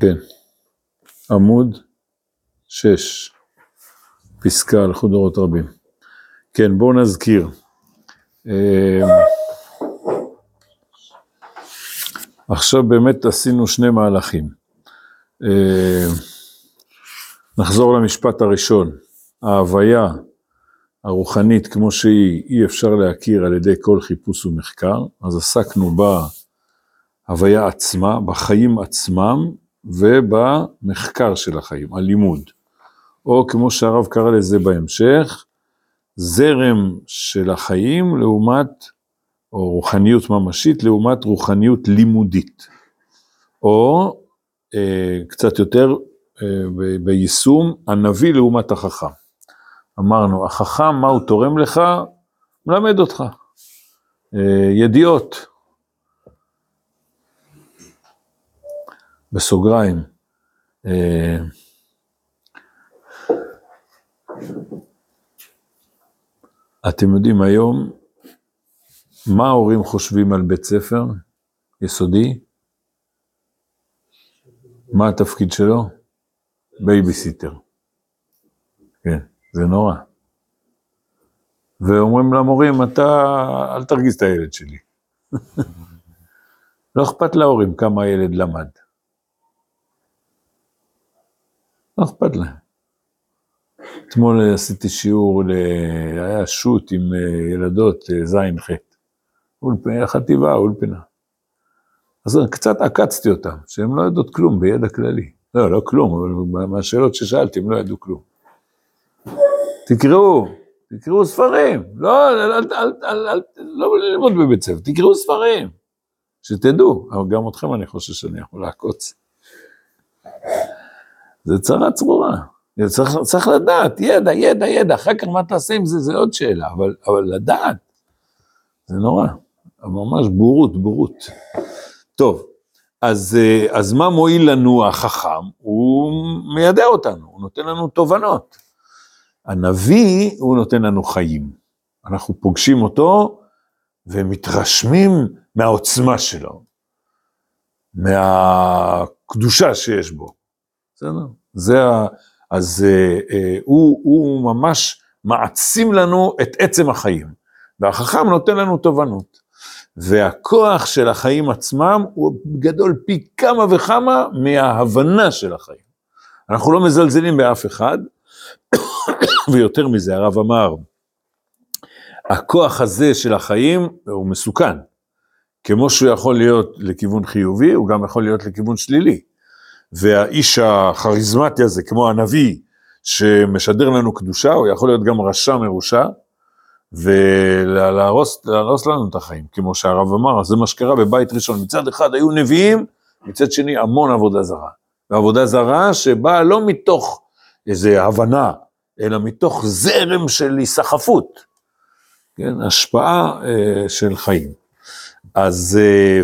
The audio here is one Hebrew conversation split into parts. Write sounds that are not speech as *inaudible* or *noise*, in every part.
כן. עמוד 6, פסקה על חודרות רבים. כן, בואו נזכיר. אה, עכשיו באמת עשינו שני מהלכים. אה, נחזור למשפט הראשון. ההוויה הרוחנית כמו שהיא, אי אפשר להכיר על ידי כל חיפוש ומחקר, אז עסקנו בהוויה עצמה, בחיים עצמם ובמחקר של החיים, הלימוד. או כמו שהרב קרא לזה בהמשך, זרם של החיים לעומת, או רוחניות ממשית לעומת רוחניות לימודית. או אה, קצת יותר אה, ב- ביישום, הנביא לעומת החכם. אמרנו, החכם, מה הוא תורם לך? מלמד אותך. אה, ידיעות. בסוגריים. אה, אתם יודעים היום, מה ההורים חושבים על בית ספר יסודי? מה התפקיד שלו? בייביסיטר. כן, זה נורא. ואומרים למורים, אתה, אל תרגיז את הילד שלי. *laughs* לא אכפת להורים כמה הילד למד. לא אכפת להם. אתמול עשיתי שיעור, ל... היה שו"ת עם אה, ילדות אה, ז'-ח', אולפ- חטיבה, אולפנה. אז קצת עקצתי אותם, שהן לא יודעות כלום בידע כללי. לא, לא כלום, אבל מהשאלות ששאלתי הם לא ידעו כלום. תקראו, תקראו ספרים, לא, אל, אל, אל, אל, אל, לא ללמוד בבית ספר, תקראו ספרים, שתדעו, אבל גם אתכם אני חושב שאני יכול לעקוץ. זה צרה צרורה, צריך, צריך לדעת, ידע, ידע, ידע, אחר כך מה תעשה עם זה, זה עוד שאלה, אבל, אבל לדעת, זה נורא, ממש בורות, בורות. טוב, אז, אה, אז מה מועיל לנו החכם? הוא מיידע אותנו, הוא נותן לנו תובנות. הנביא, הוא נותן לנו חיים. אנחנו פוגשים אותו ומתרשמים מהעוצמה שלו, מהקדושה שיש בו. בסדר? זה ה... אז אה, אה, הוא, הוא ממש מעצים לנו את עצם החיים, והחכם נותן לנו תובנות. והכוח של החיים עצמם הוא גדול פי כמה וכמה מההבנה של החיים. אנחנו לא מזלזלים באף אחד, *coughs* ויותר מזה, הרב אמר, הכוח הזה של החיים הוא מסוכן. כמו שהוא יכול להיות לכיוון חיובי, הוא גם יכול להיות לכיוון שלילי. והאיש הכריזמטי הזה, כמו הנביא, שמשדר לנו קדושה, הוא יכול להיות גם רשע מרושע, ולהרוס להרוס לנו את החיים, כמו שהרב אמר, זה מה שקרה בבית ראשון. מצד אחד היו נביאים, מצד שני המון עבודה זרה. ועבודה זרה שבאה לא מתוך איזו הבנה, אלא מתוך זרם של היסחפות, כן, השפעה אה, של חיים. אז, אה,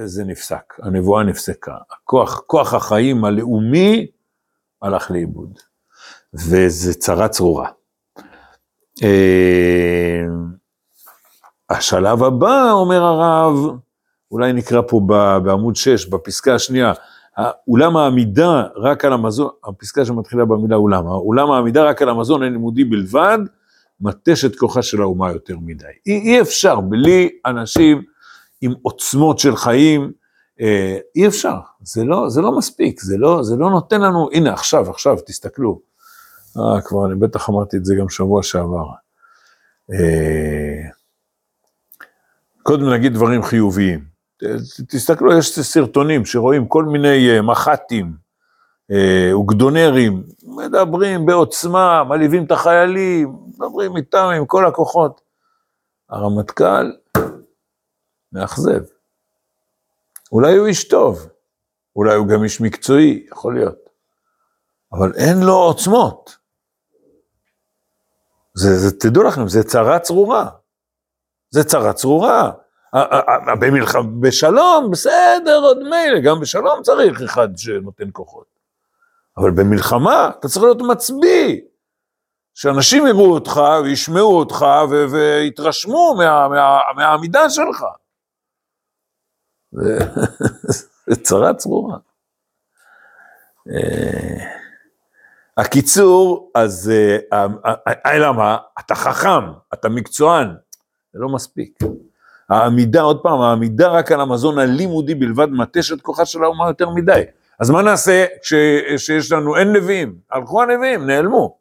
וזה נפסק, הנבואה נפסקה. הכוח, כוח החיים הלאומי הלך לאיבוד, וזה צרה צרורה. אה, השלב הבא, אומר הרב, אולי נקרא פה בעמוד 6, בפסקה השנייה, אולם העמידה רק על המזון, הפסקה שמתחילה במילה אולם, אולם העמידה רק על המזון הלימודי בלבד, מטש את כוחה של האומה יותר מדי. אי, אי אפשר, בלי אנשים עם עוצמות של חיים, אה, אי אפשר, זה לא, זה לא מספיק, זה לא, זה לא נותן לנו, הנה עכשיו, עכשיו, תסתכלו. אה, כבר אני בטח אמרתי את זה גם שבוע שעבר. אה, קודם נגיד דברים חיוביים. תסתכלו, יש סרטונים שרואים כל מיני מח"טים, אוגדונרים, מדברים בעוצמה, מלהיבים את החיילים, מדברים איתם עם כל הכוחות. הרמטכ"ל מאכזב. אולי הוא איש טוב, אולי הוא גם איש מקצועי, יכול להיות, אבל אין לו עוצמות. זה, זה, תדעו לכם, זה צרה צרורה. זה צרה צרורה. במלחמה, בשלום, בסדר, עוד מילא, גם בשלום צריך אחד שנותן כוחות. אבל במלחמה אתה צריך להיות מצביא, שאנשים יראו אותך וישמעו אותך ויתרשמו מה- מה- מהעמידה שלך. זה *laughs* צרה צרורה. אה, הקיצור, אז אה, אלא מה? אתה חכם, אתה מקצוען, זה לא מספיק. העמידה, עוד פעם, העמידה רק על המזון הלימודי בלבד מטש את כוחה של האומה יותר מדי. אז מה נעשה כשיש לנו, אין נביאים? הלכו הנביאים, נעלמו.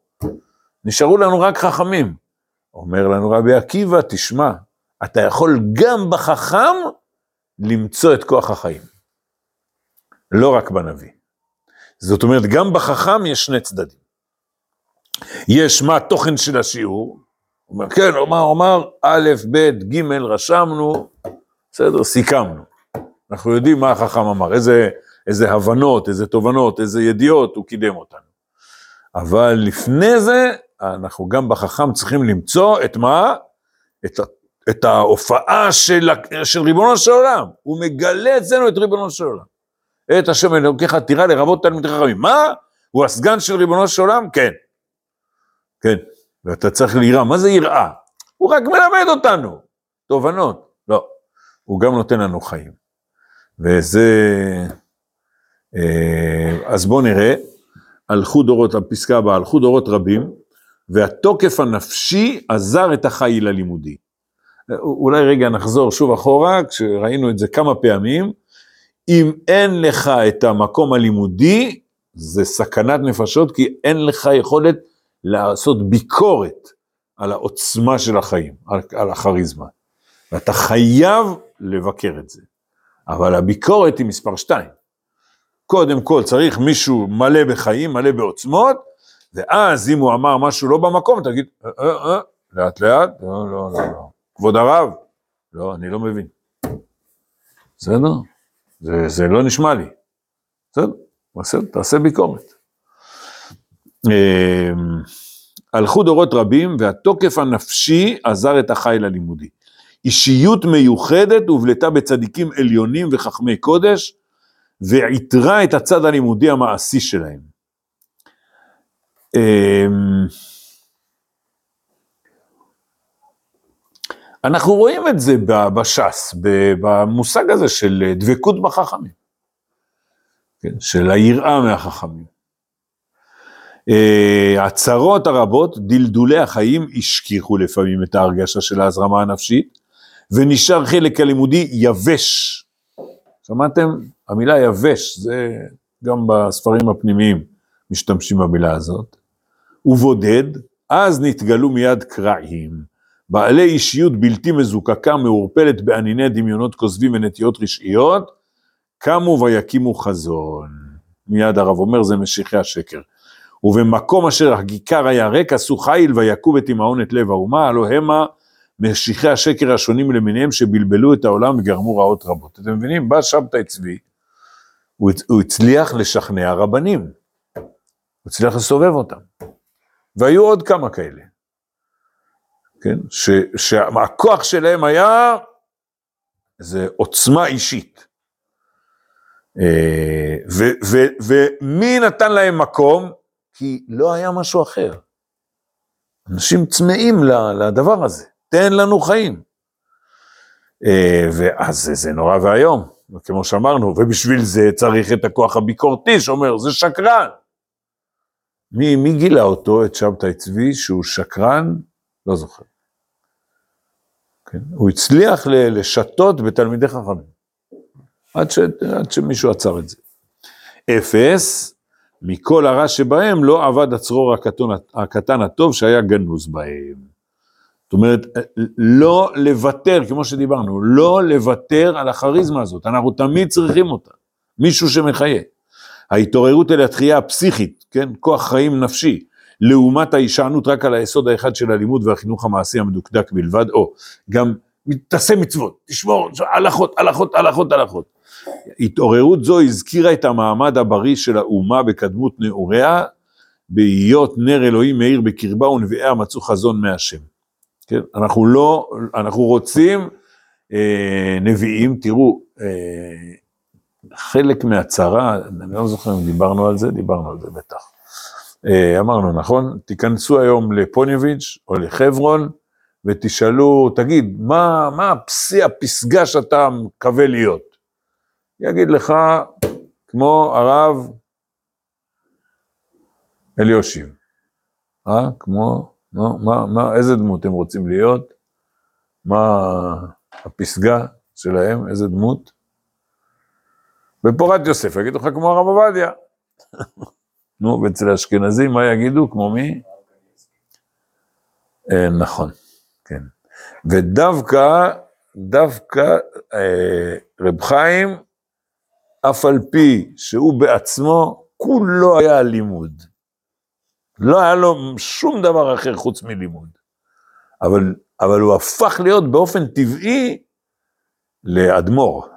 נשארו לנו רק חכמים. אומר לנו רבי עקיבא, תשמע, אתה יכול גם בחכם למצוא את כוח החיים. לא רק בנביא. זאת אומרת, גם בחכם יש שני צדדים. יש מה התוכן של השיעור, הוא אומר, כן, הוא אמר, אמר, א', ב', ג', רשמנו, בסדר, סיכמנו. אנחנו יודעים מה החכם אמר, איזה, איזה הבנות, איזה תובנות, איזה ידיעות הוא קידם אותנו. אבל לפני זה, אנחנו גם בחכם צריכים למצוא את מה? את, את ההופעה של, של ריבונו של עולם. הוא מגלה אצלנו את ריבונו של עולם. את השם אלוקיך תירא לרבות תלמידי חכמים. מה? הוא הסגן של ריבונו של עולם? כן. כן. ואתה צריך ליראה. מה זה יראה? הוא רק מלמד אותנו. תובנות. לא. הוא גם נותן לנו חיים. וזה... אה, אז בואו נראה. הלכו דורות, הפסקה הבאה, הלכו דורות רבים, והתוקף הנפשי עזר את החיל הלימודי. אולי רגע נחזור שוב אחורה, כשראינו את זה כמה פעמים, אם אין לך את המקום הלימודי, זה סכנת נפשות, כי אין לך יכולת לעשות ביקורת על העוצמה של החיים, על, על הכריזמה. ואתה חייב לבקר את זה. אבל הביקורת היא מספר שתיים. קודם כל צריך מישהו מלא בחיים, מלא בעוצמות, ואז אם הוא אמר משהו לא במקום, תגיד, אה, אה, אה, לאט לאט, לא, לא, לא, לא. כבוד הרב, לא, אני לא מבין. בסדר? זה, זה לא נשמע לי. בסדר, בסדר, תעשה ביקורת. אה, הלכו דורות רבים והתוקף הנפשי עזר את החיל הלימודי. אישיות מיוחדת הובלטה בצדיקים עליונים וחכמי קודש, ועיטרה את הצד הלימודי המעשי שלהם. אנחנו רואים את זה בש"ס, במושג הזה של דבקות בחכמים, כן, של היראה מהחכמים. אה, הצרות הרבות, דלדולי החיים, השכיחו לפעמים את ההרגשה של ההזרמה הנפשית, ונשאר חלק הלימודי יבש. שמעתם? המילה יבש, זה גם בספרים הפנימיים משתמשים במילה הזאת. ובודד, אז נתגלו מיד קרעים. בעלי אישיות בלתי מזוקקה, מעורפלת בענייני דמיונות כוזבים ונטיות רשעיות, קמו ויקימו חזון. מיד הרב אומר, זה משיחי השקר. ובמקום אשר הכיכר היה ריק, עשו חיל ויכו ותימהון את לב האומה, הלא המה משיחי השקר השונים למיניהם שבלבלו את העולם וגרמו רעות רבות. אתם מבינים? בא שבתאי צבי, הוא, הוא הצליח לשכנע רבנים, הוא הצליח לסובב אותם. והיו עוד כמה כאלה, כן? ש, שהכוח שלהם היה איזה עוצמה אישית. אה, ו, ו, ומי נתן להם מקום? כי לא היה משהו אחר. אנשים צמאים לדבר הזה, תן לנו חיים. אה, ואז זה נורא ואיום, כמו שאמרנו, ובשביל זה צריך את הכוח הביקורתי שאומר, זה שקרן. מי, מי גילה אותו, את שבתאי צבי, שהוא שקרן? לא זוכר. כן? הוא הצליח לשתות בתלמידי חכמים, עד, ש, עד שמישהו עצר את זה. אפס, מכל הרע שבהם לא עבד הצרור הקטן, הקטן הטוב שהיה גנוז בהם. זאת אומרת, לא לוותר, כמו שדיברנו, לא לוותר על הכריזמה הזאת, אנחנו תמיד צריכים אותה, מישהו שמחיה. ההתעוררות אל התחייה הפסיכית, כן, כוח חיים נפשי, לעומת ההישענות רק על היסוד האחד של הלימוד והחינוך המעשי המדוקדק בלבד, או גם תעשה מצוות, תשמור, הלכות, הלכות, הלכות, הלכות. התעוררות זו הזכירה את המעמד הבריא של האומה בקדמות נעוריה, בהיות נר אלוהים מאיר בקרבה ונביאיה מצאו חזון מהשם. כן, אנחנו לא, אנחנו רוצים אה, נביאים, תראו, אה, חלק מהצרה, אני לא זוכר אם דיברנו על זה, דיברנו על זה בטח. אה, אמרנו, נכון? תיכנסו היום לפוניביץ' או לחברון ותשאלו, תגיד, מה, מה הפסי, הפסגה שאתה מקווה להיות? יגיד לך, כמו הרב אליושיב. אה? כמו, מה, מה, מה, איזה דמות הם רוצים להיות? מה הפסגה שלהם? איזה דמות? בפורת יוסף יגידו לך כמו הרב עובדיה. *laughs* נו, ואצל האשכנזים מה יגידו? כמו מי? אה, נכון, כן. ודווקא, דווקא אה, רב חיים, אף על פי שהוא בעצמו, כולו היה לימוד. לא היה לו שום דבר אחר חוץ מלימוד. אבל, אבל הוא הפך להיות באופן טבעי לאדמו"ר,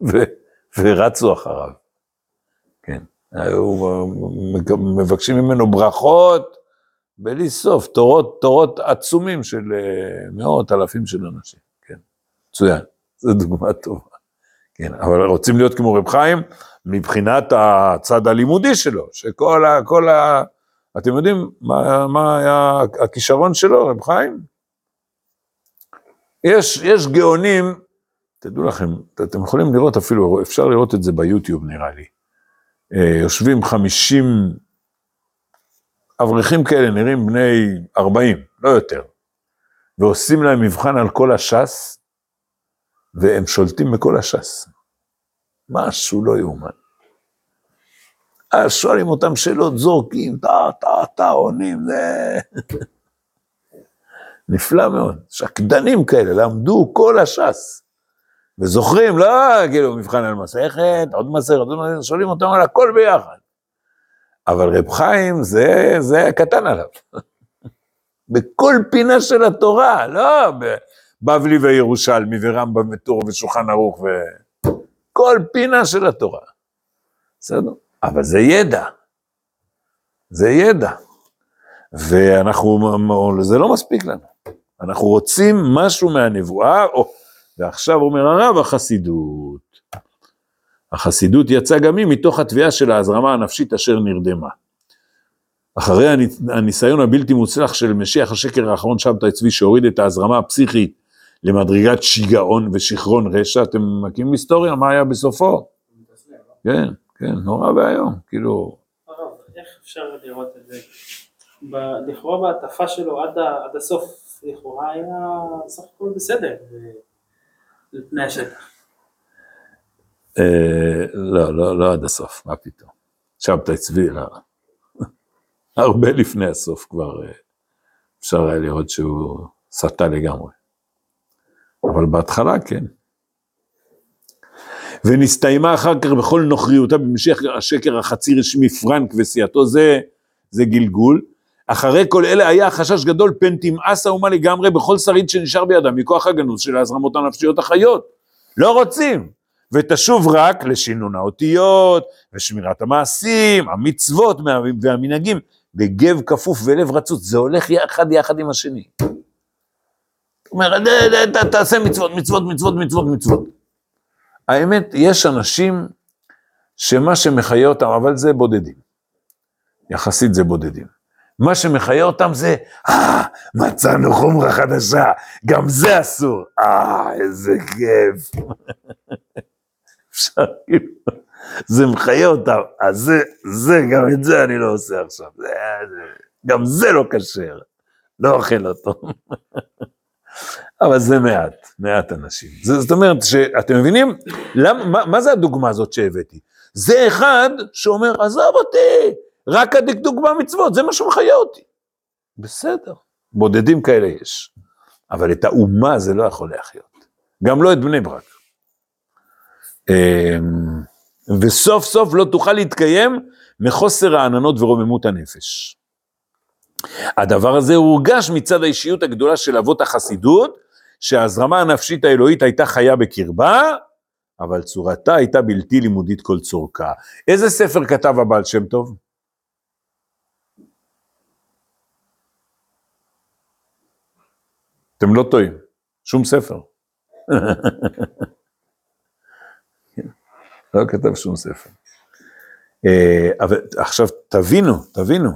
*laughs* ורצו אחריו. כן, מבקשים ממנו ברכות בלי סוף, תורות, תורות עצומים של אה, מאות אלפים של אנשים. כן, מצוין, זו דוגמה טובה. כן, אבל רוצים להיות כמו רב חיים מבחינת הצד הלימודי שלו, שכל ה... כל ה אתם יודעים מה, מה היה הכישרון שלו, רב חיים? יש, יש גאונים, תדעו לכם, אתם יכולים לראות אפילו, אפשר לראות את זה ביוטיוב נראה לי. אה, יושבים חמישים אברכים כאלה, נראים בני ארבעים, לא יותר, ועושים להם מבחן על כל הש"ס, והם שולטים בכל הש"ס. משהו לא יאומן. אז שואלים אותם שאלות, זורקים, טה, טה, טה, עונים, זה... *laughs* נפלא מאוד. שקדנים כאלה, למדו כל הש"ס. וזוכרים, לא כאילו מבחן על מסכת, עוד מסכת, עוד מסכת, שואלים אותם על הכל ביחד. אבל רב חיים זה, זה קטן עליו. *laughs* בכל פינה של התורה, לא בבלי וירושלמי ורמב"ם וטור ושולחן ערוך ו... כל פינה של התורה. בסדר? אבל זה ידע. זה ידע. ואנחנו, זה לא מספיק לנו. אנחנו רוצים משהו מהנבואה, או, ועכשיו אומר הרב, החסידות. החסידות יצאה גם היא מתוך התביעה של ההזרמה הנפשית אשר נרדמה. אחרי הניסיון הבלתי מוצלח של משיח השקר האחרון שבתאי צבי שהוריד את ההזרמה הפסיכית למדרגת שיגעון ושכרון רשע, אתם מכירים היסטוריה, מה היה בסופו? כן, כן, נורא ואיום, כאילו... הרב, איך אפשר לראות את זה? לכאורה בהטפה שלו עד הסוף, לכאורה היה סך הכל בסדר, לפני השטח. אה, לא, לא, לא עד הסוף, מה פתאום. שבתאי צבי, לא. הרבה לפני הסוף כבר אה, אפשר היה לראות שהוא סטה לגמרי. אבל בהתחלה כן. ונסתיימה אחר כך בכל נוכריותה במשך השקר החצי רשמי פרנק וסיעתו, זה, זה גלגול. אחרי כל אלה היה חשש גדול, פן תמאס האומה לגמרי בכל שריד שנשאר בידם מכוח הגנוז של ההזרמות הנפשיות החיות. לא רוצים. ותשוב רק לשינון האותיות, ושמירת המעשים, המצוות והמנהגים, בגב כפוף ולב רצוץ, זה הולך יחד יחד עם השני. אומר, תעשה מצוות, מצוות, מצוות, מצוות, מצוות. האמת, יש אנשים שמה שמחיה אותם, אבל זה בודדים. יחסית זה בודדים. מה שמחיה אותם זה, אה, מצאנו חומרה חדשה, גם זה אסור. אה, איזה כיף. אפשר כאילו, זה מחיה אותם, אז זה, זה, גם את זה אני לא עושה עכשיו. זה, זה, גם זה לא כשר, לא אוכל אותו. אבל זה מעט, מעט אנשים. זאת אומרת, שאתם מבינים? למ, מה, מה זה הדוגמה הזאת שהבאתי? זה אחד שאומר, עזוב אותי, רק הדקדוק במצוות, זה מה שמחיה אותי. בסדר, בודדים כאלה יש. אבל את האומה זה לא יכול להחיות. גם לא את בני ברק. אמ, וסוף סוף לא תוכל להתקיים מחוסר העננות ורוממות הנפש. הדבר הזה הורגש מצד האישיות הגדולה של אבות החסידות, שההזרמה הנפשית האלוהית הייתה חיה בקרבה, אבל צורתה הייתה בלתי לימודית כל צורכה. איזה ספר כתב הבעל שם טוב? אתם לא טועים, שום ספר. לא כתב שום ספר. אה, עכשיו תבינו, תבינו,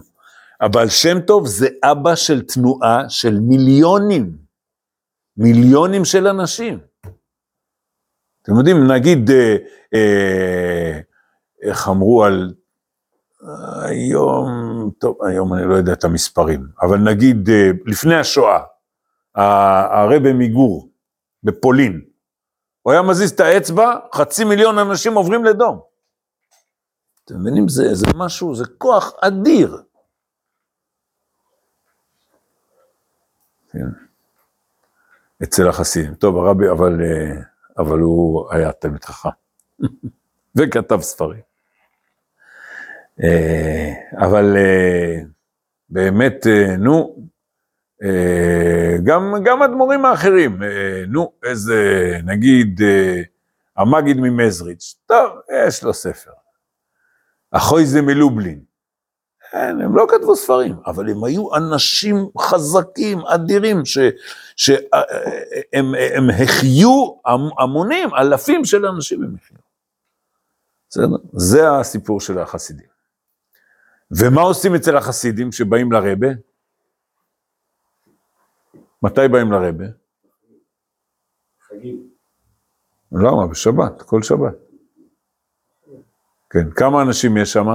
הבעל שם טוב זה אבא של תנועה של מיליונים, מיליונים של אנשים. אתם יודעים, נגיד, אה, אה, איך אמרו על היום, טוב, היום אני לא יודע את המספרים, אבל נגיד לפני השואה, הרבי מגור בפולין, הוא היה מזיז את האצבע, חצי מיליון אנשים עוברים לדום. אתם מבינים? זה, זה משהו, זה כוח אדיר. כן. אצל החסידים. טוב, הרבי, אבל, אה, אבל הוא היה תלמיד חכם. *laughs* וכתב ספרים. אה, אבל אה, באמת, נו, גם, גם אדמו"רים האחרים, אה, נו, איזה, נגיד, אה, המגיד ממזריץ', טוב, יש לו ספר. החויזה מלובלין. כן, הם לא כתבו ספרים, אבל הם היו אנשים חזקים, אדירים, שהם הם החיו המ- המונים, אלפים של אנשים הם החיו. בסדר? זה הסיפור של החסידים. ומה עושים אצל החסידים שבאים לרבה? מתי באים לרבה? חגים. למה? בשבת, כל שבת. כן, כמה אנשים יש שם?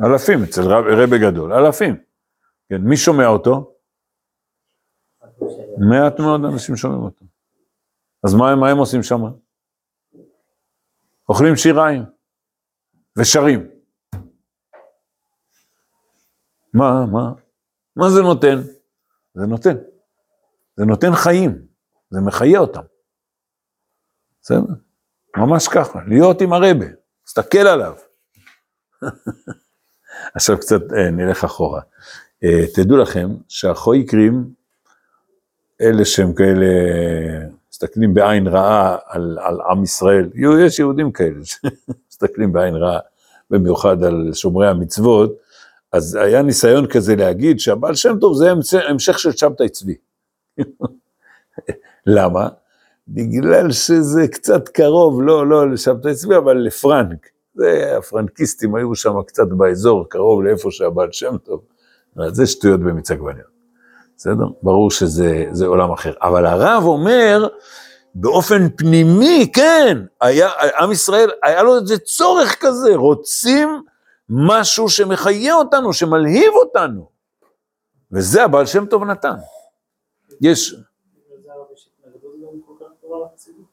אלפים, אצל רב, רבה גדול, אלפים. כן, מי שומע אותו? מעט מאוד אנשים שומעים אותו. אז מה, מה הם עושים שם? אוכלים שיריים ושרים. מה, מה? מה זה נותן? זה נותן. זה נותן חיים, זה מחיה אותם. בסדר? ממש ככה, להיות עם הרבה, תסתכל עליו. *laughs* עכשיו קצת אה, נלך אחורה. אה, תדעו לכם שהחויקרים, אלה שהם כאלה, מסתכלים בעין רעה על, על עם ישראל, יש יהודים כאלה *laughs* שמסתכלים בעין רעה, במיוחד על שומרי המצוות, אז היה ניסיון כזה להגיד שהבעל שם טוב זה המשך- של שבתאי צבי. *laughs* למה? בגלל שזה קצת קרוב, לא, לא לשבתאי צבי, אבל לפרנק. זה, הפרנקיסטים היו שם קצת באזור, קרוב לאיפה שהבעל שם טוב. זה שטויות במיץ עגבניות. בסדר? ברור שזה זה עולם אחר. אבל הרב אומר, באופן פנימי, כן, היה, עם ישראל, היה לו איזה צורך כזה, רוצים משהו שמחיה אותנו, שמלהיב אותנו. וזה הבעל שם טוב נתן. יש.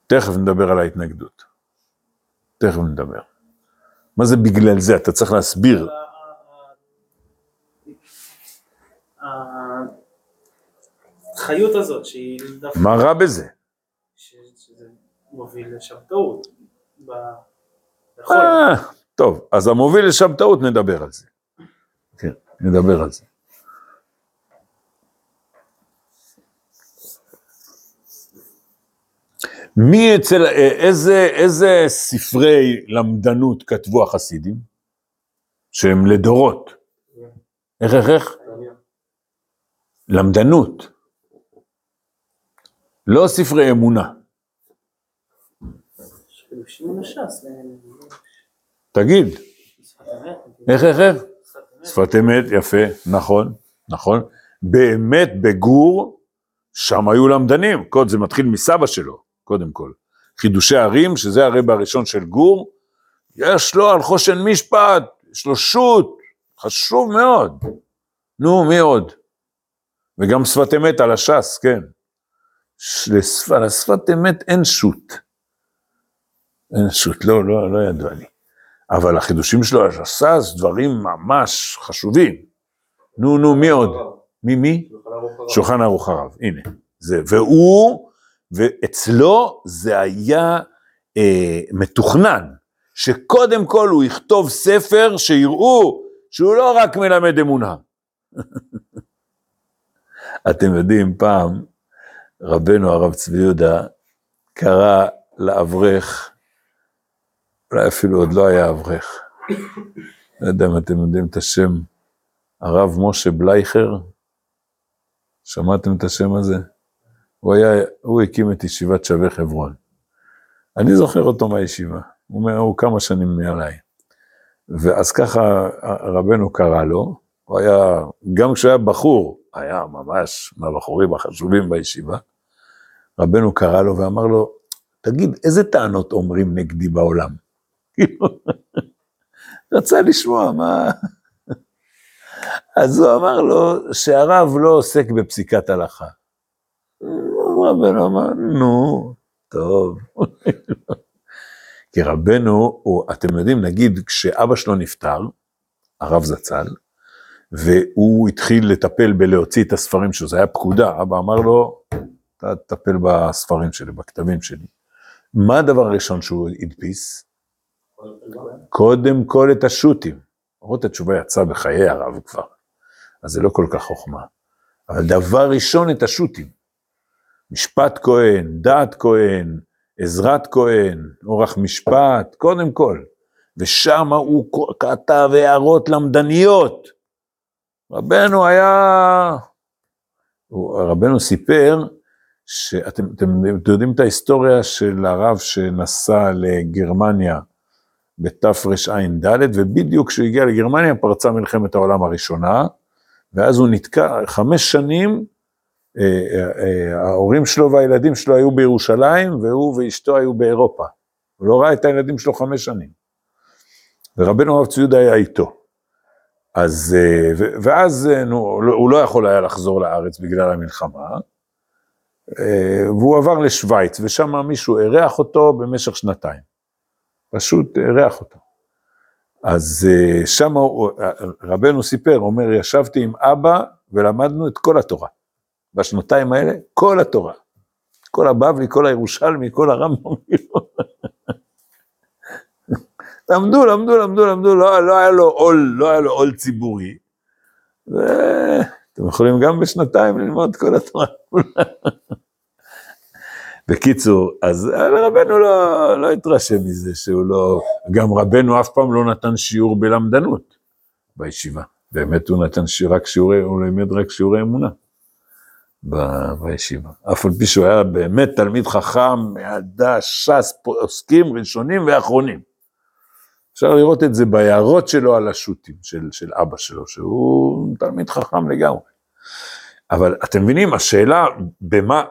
תכף נדבר על ההתנגדות. תכף נדבר. מה זה בגלל זה? אתה צריך להסביר. החיות הזאת שהיא דווקא, מה רע בזה? שזה מוביל. ב- בחול. אה, טוב, אז המוביל לשבתאות נדבר על זה. כן, נדבר על זה. מי אצל, אה, איזה, איזה ספרי למדנות כתבו החסידים? שהם לדורות. איך, איך, איך? למדנות. לא ספרי אמונה. כאילו שמעון הש"ס, אה, תגיד, איך, איך, איך? שפת אמת. שפת אמת, יפה, נכון, נכון. באמת בגור, שם היו למדנים, קוד זה מתחיל מסבא שלו, קודם כל. חידושי ערים, שזה הרב הראשון של גור, יש לו על חושן משפט, יש לו שו"ת, חשוב מאוד. נו, מי עוד? וגם שפת אמת על הש"ס, כן. לשפ... על השפת אמת אין שו"ת. אין שו"ת, לא, לא, לא ידוע לי. אבל החידושים שלו הש"ס, דברים ממש חשובים. נו, נו, מי עוד? מי, מי? שולחן ערוך הרב, הנה. זה, והוא, ואצלו זה היה אה, מתוכנן, שקודם כל הוא יכתוב ספר שיראו שהוא לא רק מלמד אמונה. *laughs* אתם יודעים, פעם רבנו הרב צבי יהודה קרא לאברך, אולי אפילו עוד לא היה אברך, לא יודע אם אתם יודעים את השם, הרב משה בלייכר, שמעתם את השם הזה? הוא היה, הוא הקים את ישיבת שווה חברון. אני זוכר אותו מהישיבה, הוא, הוא כמה שנים מעליי. ואז ככה רבנו קרא לו, הוא היה, גם כשהוא היה בחור, היה ממש מהבחורים החשובים בישיבה, רבנו קרא לו ואמר לו, תגיד, איזה טענות אומרים נגדי בעולם? כאילו, רצה לשמוע מה... אז הוא אמר לו שהרב לא עוסק בפסיקת הלכה. רבנו אמר, נו, טוב. כי רבנו, הוא, אתם יודעים, נגיד כשאבא שלו נפטר, הרב זצ"ל, והוא התחיל לטפל בלהוציא את הספרים שלו, זה היה פקודה, אבא אמר לו, אתה תטפל בספרים שלי, בכתבים שלי. מה הדבר הראשון שהוא הדפיס? קודם כל את השו"תים. למרות התשובה יצאה בחיי הרב כבר, אז זה לא כל כך חוכמה. אבל דבר ראשון את השו"תים. משפט כהן, דעת כהן, עזרת כהן, אורח משפט, קודם כל. ושם הוא כתב הערות למדניות. רבנו היה, רבנו סיפר, שאתם אתם, יודעים את ההיסטוריה של הרב שנסע לגרמניה בתרע"ד, ובדיוק כשהוא הגיע לגרמניה פרצה מלחמת העולם הראשונה, ואז הוא נתקע חמש שנים, אה, אה, אה, ההורים שלו והילדים שלו היו בירושלים, והוא ואשתו היו באירופה. הוא לא ראה את הילדים שלו חמש שנים. ורבנו הרב צבי יהודה היה איתו. אז, ואז נו, הוא לא יכול היה לחזור לארץ בגלל המלחמה, והוא עבר לשוויץ, ושם מישהו אירח אותו במשך שנתיים. פשוט אירח אותו. אז שם רבנו סיפר, אומר, ישבתי עם אבא ולמדנו את כל התורה. בשנתיים האלה, כל התורה. כל הבבלי, כל הירושלמי, כל הרמב"ם. *laughs* למדו, למדו, למדו, למדו, לא, לא היה לו עול, לא היה לו עול ציבורי. ואתם יכולים גם בשנתיים ללמוד כל התורה. *laughs* בקיצור, אז רבנו לא, לא התרשם מזה שהוא לא, גם רבנו אף פעם לא נתן שיעור בלמדנות בישיבה. באמת הוא נתן שיר, רק שיעורי, הוא לימד רק שיעורי אמונה ב, בישיבה. אף על פי שהוא היה באמת תלמיד חכם, ידע ש"ס, עוסקים ראשונים ואחרונים. אפשר לראות את זה בהערות שלו על השו"תים של, של אבא שלו, שהוא תלמיד חכם לגמרי. אבל אתם מבינים, השאלה במה,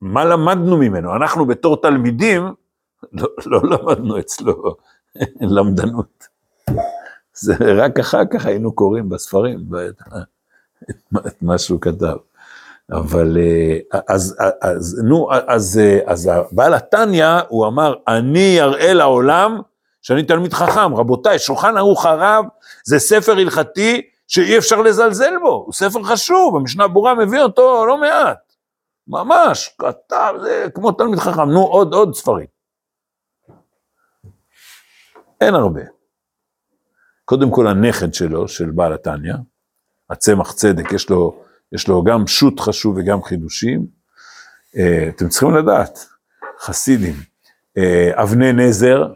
מה למדנו ממנו? אנחנו בתור תלמידים, לא, לא למדנו אצלו *laughs* למדנות. זה רק אחר כך היינו קוראים בספרים את, את, את מה שהוא כתב. אבל אז, אז נו, אז, אז בעל התניא, הוא אמר, אני אראה לעולם שאני תלמיד חכם. רבותיי, שולחן ערוך הרב זה ספר הלכתי שאי אפשר לזלזל בו, הוא ספר חשוב, המשנה ברורה מביא אותו לא מעט. ממש, כתב, זה כמו תלמיד חכם, נו עוד עוד ספרים. אין הרבה. קודם כל הנכד שלו, של בעל התניא, הצמח צדק, יש לו, יש לו גם שו"ת חשוב וגם חידושים. אה, אתם צריכים לדעת, חסידים. אה, אבני נזר,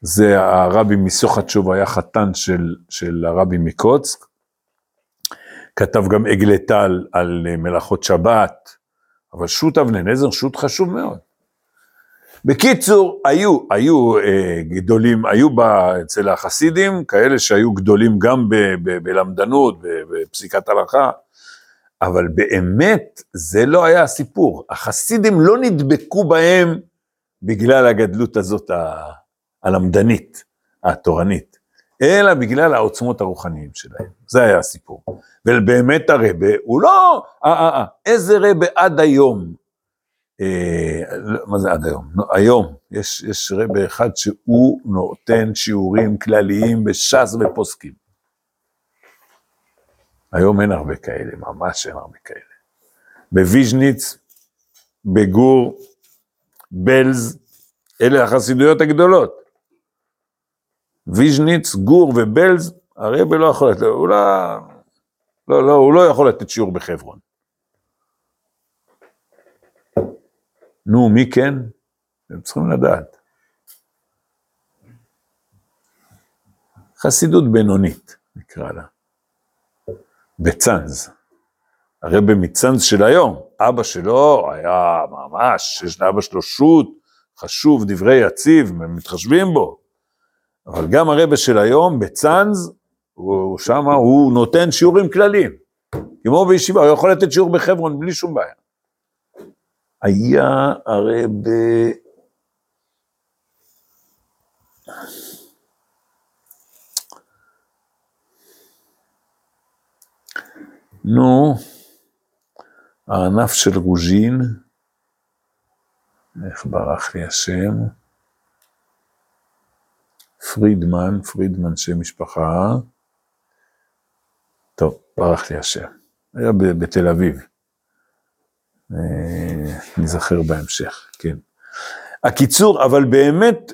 זה הרבי מסוחת שוב, היה חתן של, של הרבי מקוצק, כתב גם עגלי טל על אה, מלאכות שבת, אבל שו"ת אבני נזר, שו"ת חשוב מאוד. בקיצור, היו, היו אה, גדולים, היו בה, אצל החסידים כאלה שהיו גדולים גם ב, ב, בלמדנות, בפסיקת הלכה, אבל באמת זה לא היה הסיפור. החסידים לא נדבקו בהם בגלל הגדלות הזאת הלמדנית, התורנית. אלא בגלל העוצמות הרוחניים שלהם. זה היה הסיפור. ובאמת הרבה, הוא לא, אה, אה, אה, איזה רבה עד היום, אה, מה זה עד היום? לא, היום, יש, יש רבה אחד שהוא נותן שיעורים כלליים בש"ס ופוסקים. היום אין הרבה כאלה, ממש אין הרבה כאלה. בוויז'ניץ, בגור, בלז, אלה החסידויות הגדולות. ויז'ניץ, גור ובלז, הרבי לא יכול לתת, הוא לא, לא, לא, הוא לא יכול לתת שיעור בחברון. נו, מי כן? אתם צריכים לדעת. חסידות בינונית, נקרא לה. בצאנז. הרבי מצאנז של היום, אבא שלו היה ממש, יש לאבא שלו שו"ת, חשוב, דברי יציב, מתחשבים בו. אבל גם הרבה של היום, בצאנז, הוא שמה, הוא נותן שיעורים כלליים. כמו בישיבה, הוא יכול לתת שיעור בחברון בלי שום בעיה. היה הרי ב... נו, הענף של רוז'ין, איך ברח לי השם? פרידמן, פרידמן שם משפחה. טוב, ברח לי השם. היה בתל אביב. אה, נזכר בהמשך, כן. הקיצור, אבל באמת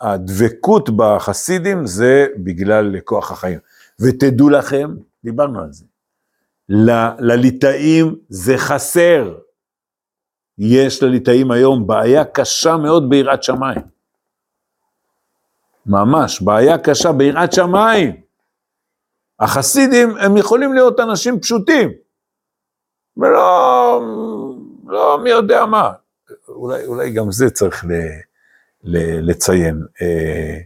הדבקות בחסידים זה בגלל כוח החיים. ותדעו לכם, דיברנו על זה, ל- לליטאים זה חסר. יש לליטאים היום בעיה קשה מאוד ביראת שמיים. ממש, בעיה קשה ביראת שמיים. החסידים הם יכולים להיות אנשים פשוטים, ולא, לא מי יודע מה. אולי, אולי גם זה צריך ל, ל, לציין. אה,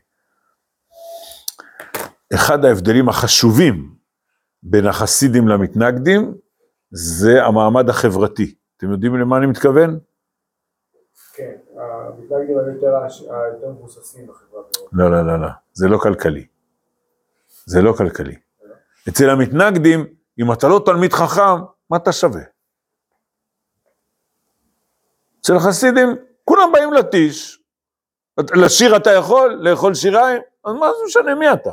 אחד ההבדלים החשובים בין החסידים למתנגדים, זה המעמד החברתי. אתם יודעים למה אני מתכוון? כן, המתנגדים היותר היותר מבוססים בחברה. לא, לא, לא, לא, זה לא כלכלי. זה לא כלכלי. אצל המתנגדים, אם אתה לא תלמיד חכם, מה אתה שווה? אצל החסידים, כולם באים לטיש. לשיר אתה יכול, לאכול שיריים, אז מה זה משנה מי אתה?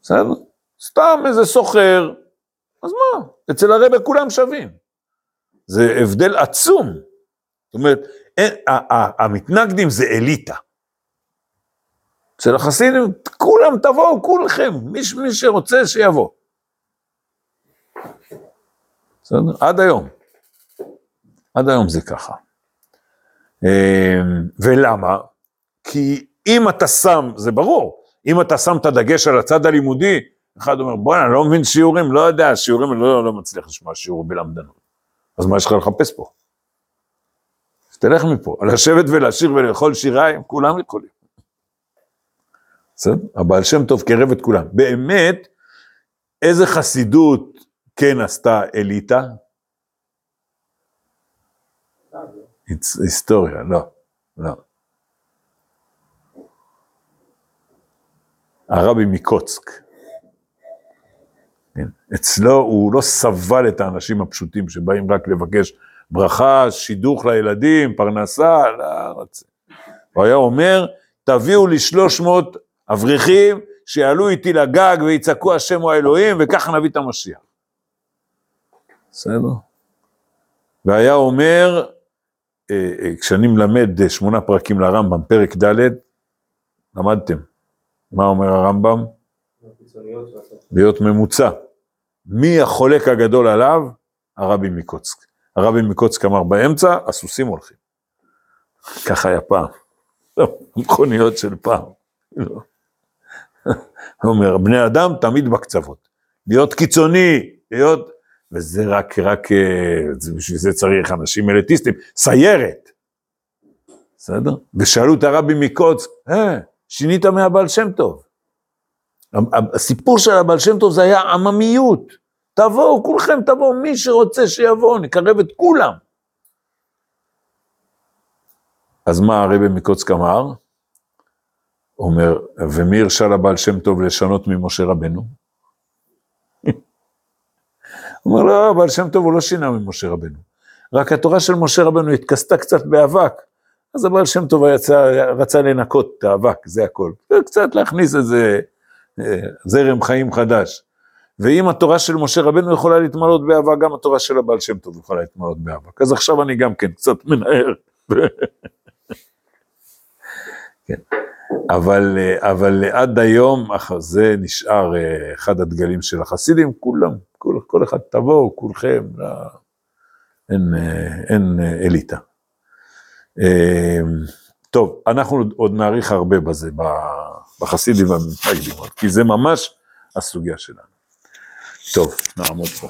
בסדר? סתם איזה סוחר, אז מה? אצל הרבה כולם שווים. זה הבדל עצום. זאת אומרת, אין, ה- ה- המתנגדים זה אליטה. אצל החסידים, כולם תבואו, כולכם, מי, מי שרוצה שיבוא. בסדר? עד היום. עד היום זה ככה. אמ, ולמה? כי אם אתה שם, זה ברור, אם אתה שם את הדגש על הצד הלימודי, אחד אומר, בוא'נה, אני לא מבין שיעורים, לא יודע, שיעורים, אני לא, לא מצליח לשמוע שיעור בלמדנות. אז מה יש לך לחפש פה? אז תלך מפה, לשבת ולשיר ולאכול שיריים, כולם יכולים. בסדר? הבעל שם טוב קרב את כולם. באמת, איזה חסידות כן עשתה אליטה? היס- היסטוריה, לא, לא. הרבי מקוצק. כן. אצלו הוא לא סבל את האנשים הפשוטים שבאים רק לבקש ברכה, שידוך לילדים, פרנסה, לא רוצה. הוא היה אומר, תביאו לי 300 אברכים שיעלו איתי לגג ויצעקו השם הוא האלוהים, וככה נביא את המשיח. בסדר? והיה אומר, אה, אה, כשאני מלמד אה, שמונה פרקים לרמב"ם, פרק ד', למדתם. מה אומר הרמב"ם? להיות ממוצע. מי החולק הגדול עליו? הרבי מקוצק. הרבי מקוצק אמר באמצע, הסוסים הולכים. ככה היה פעם. מכוניות של פעם. לא. הוא אומר, בני אדם תמיד בקצוות. להיות קיצוני, להיות... וזה רק, רק, אה, בשביל זה צריך אנשים אליטיסטים. סיירת. בסדר? ושאלו את הרבי מקוצק, אה, שינית מהבעל שם טוב. הסיפור של הבעל שם טוב זה היה עממיות. תבואו, כולכם תבואו, מי שרוצה שיבוא, נקרב את כולם. אז מה הרבי מקוצק אמר? אומר, ומי הרשה לבעל שם טוב לשנות ממשה רבנו? *laughs* אומר, לא, הבעל שם טוב הוא לא שינה ממשה רבנו. רק התורה של משה רבנו התכסתה קצת באבק. אז הבעל שם טוב יצא, רצה לנקות את האבק, זה הכל. וקצת להכניס איזה אה, זרם חיים חדש. ואם התורה של משה רבנו יכולה להתמלות באהבה, גם התורה של הבעל שם טוב יכולה להתמלות באהבה. אז עכשיו אני גם כן קצת מנער. *laughs* כן. אבל, אבל עד היום זה נשאר אה, אחד הדגלים של החסידים, כולם, כל, כל אחד תבואו, כולכם, לא, אין, אה, אין אה, אליטה. אה, טוב, אנחנו עוד נאריך הרבה בזה, בחסידים והמתנגדים, כי זה ממש הסוגיה שלנו. טוב, נעמוד פה.